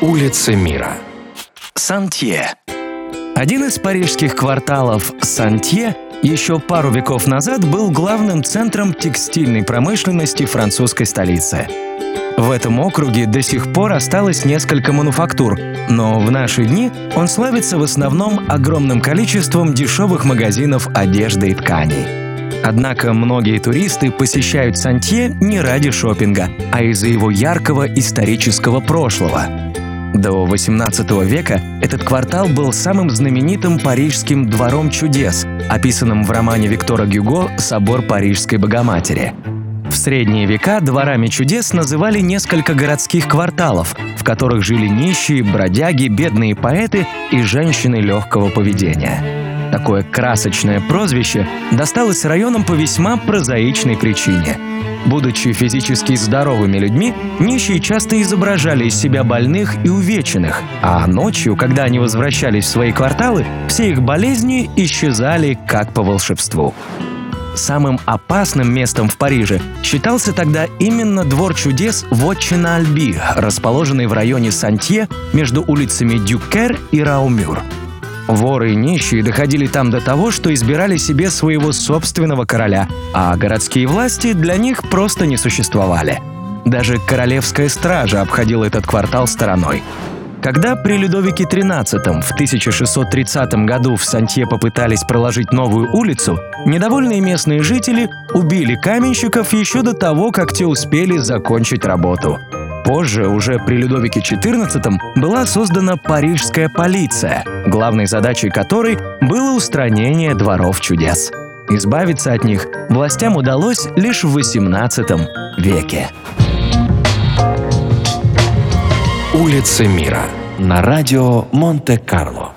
Улицы мира. Сантье. Один из парижских кварталов Сантье еще пару веков назад был главным центром текстильной промышленности французской столицы. В этом округе до сих пор осталось несколько мануфактур, но в наши дни он славится в основном огромным количеством дешевых магазинов одежды и тканей. Однако многие туристы посещают Сантье не ради шопинга, а из-за его яркого исторического прошлого. До XVIII века этот квартал был самым знаменитым парижским двором чудес, описанным в романе Виктора Гюго «Собор Парижской Богоматери». В средние века дворами чудес называли несколько городских кварталов, в которых жили нищие, бродяги, бедные поэты и женщины легкого поведения. Такое красочное прозвище досталось районам по весьма прозаичной причине. Будучи физически здоровыми людьми, нищие часто изображали из себя больных и увеченных, а ночью, когда они возвращались в свои кварталы, все их болезни исчезали как по волшебству. Самым опасным местом в Париже считался тогда именно двор чудес Вотчина Альби, расположенный в районе Сантье между улицами Дюкер и Раумюр. Воры и нищие доходили там до того, что избирали себе своего собственного короля, а городские власти для них просто не существовали. Даже королевская стража обходила этот квартал стороной. Когда при Людовике XIII в 1630 году в Сантье попытались проложить новую улицу, недовольные местные жители убили каменщиков еще до того, как те успели закончить работу. Позже, уже при Людовике XIV, была создана парижская полиция, главной задачей которой было устранение дворов чудес. Избавиться от них властям удалось лишь в XVIII веке. Улицы мира на радио Монте-Карло.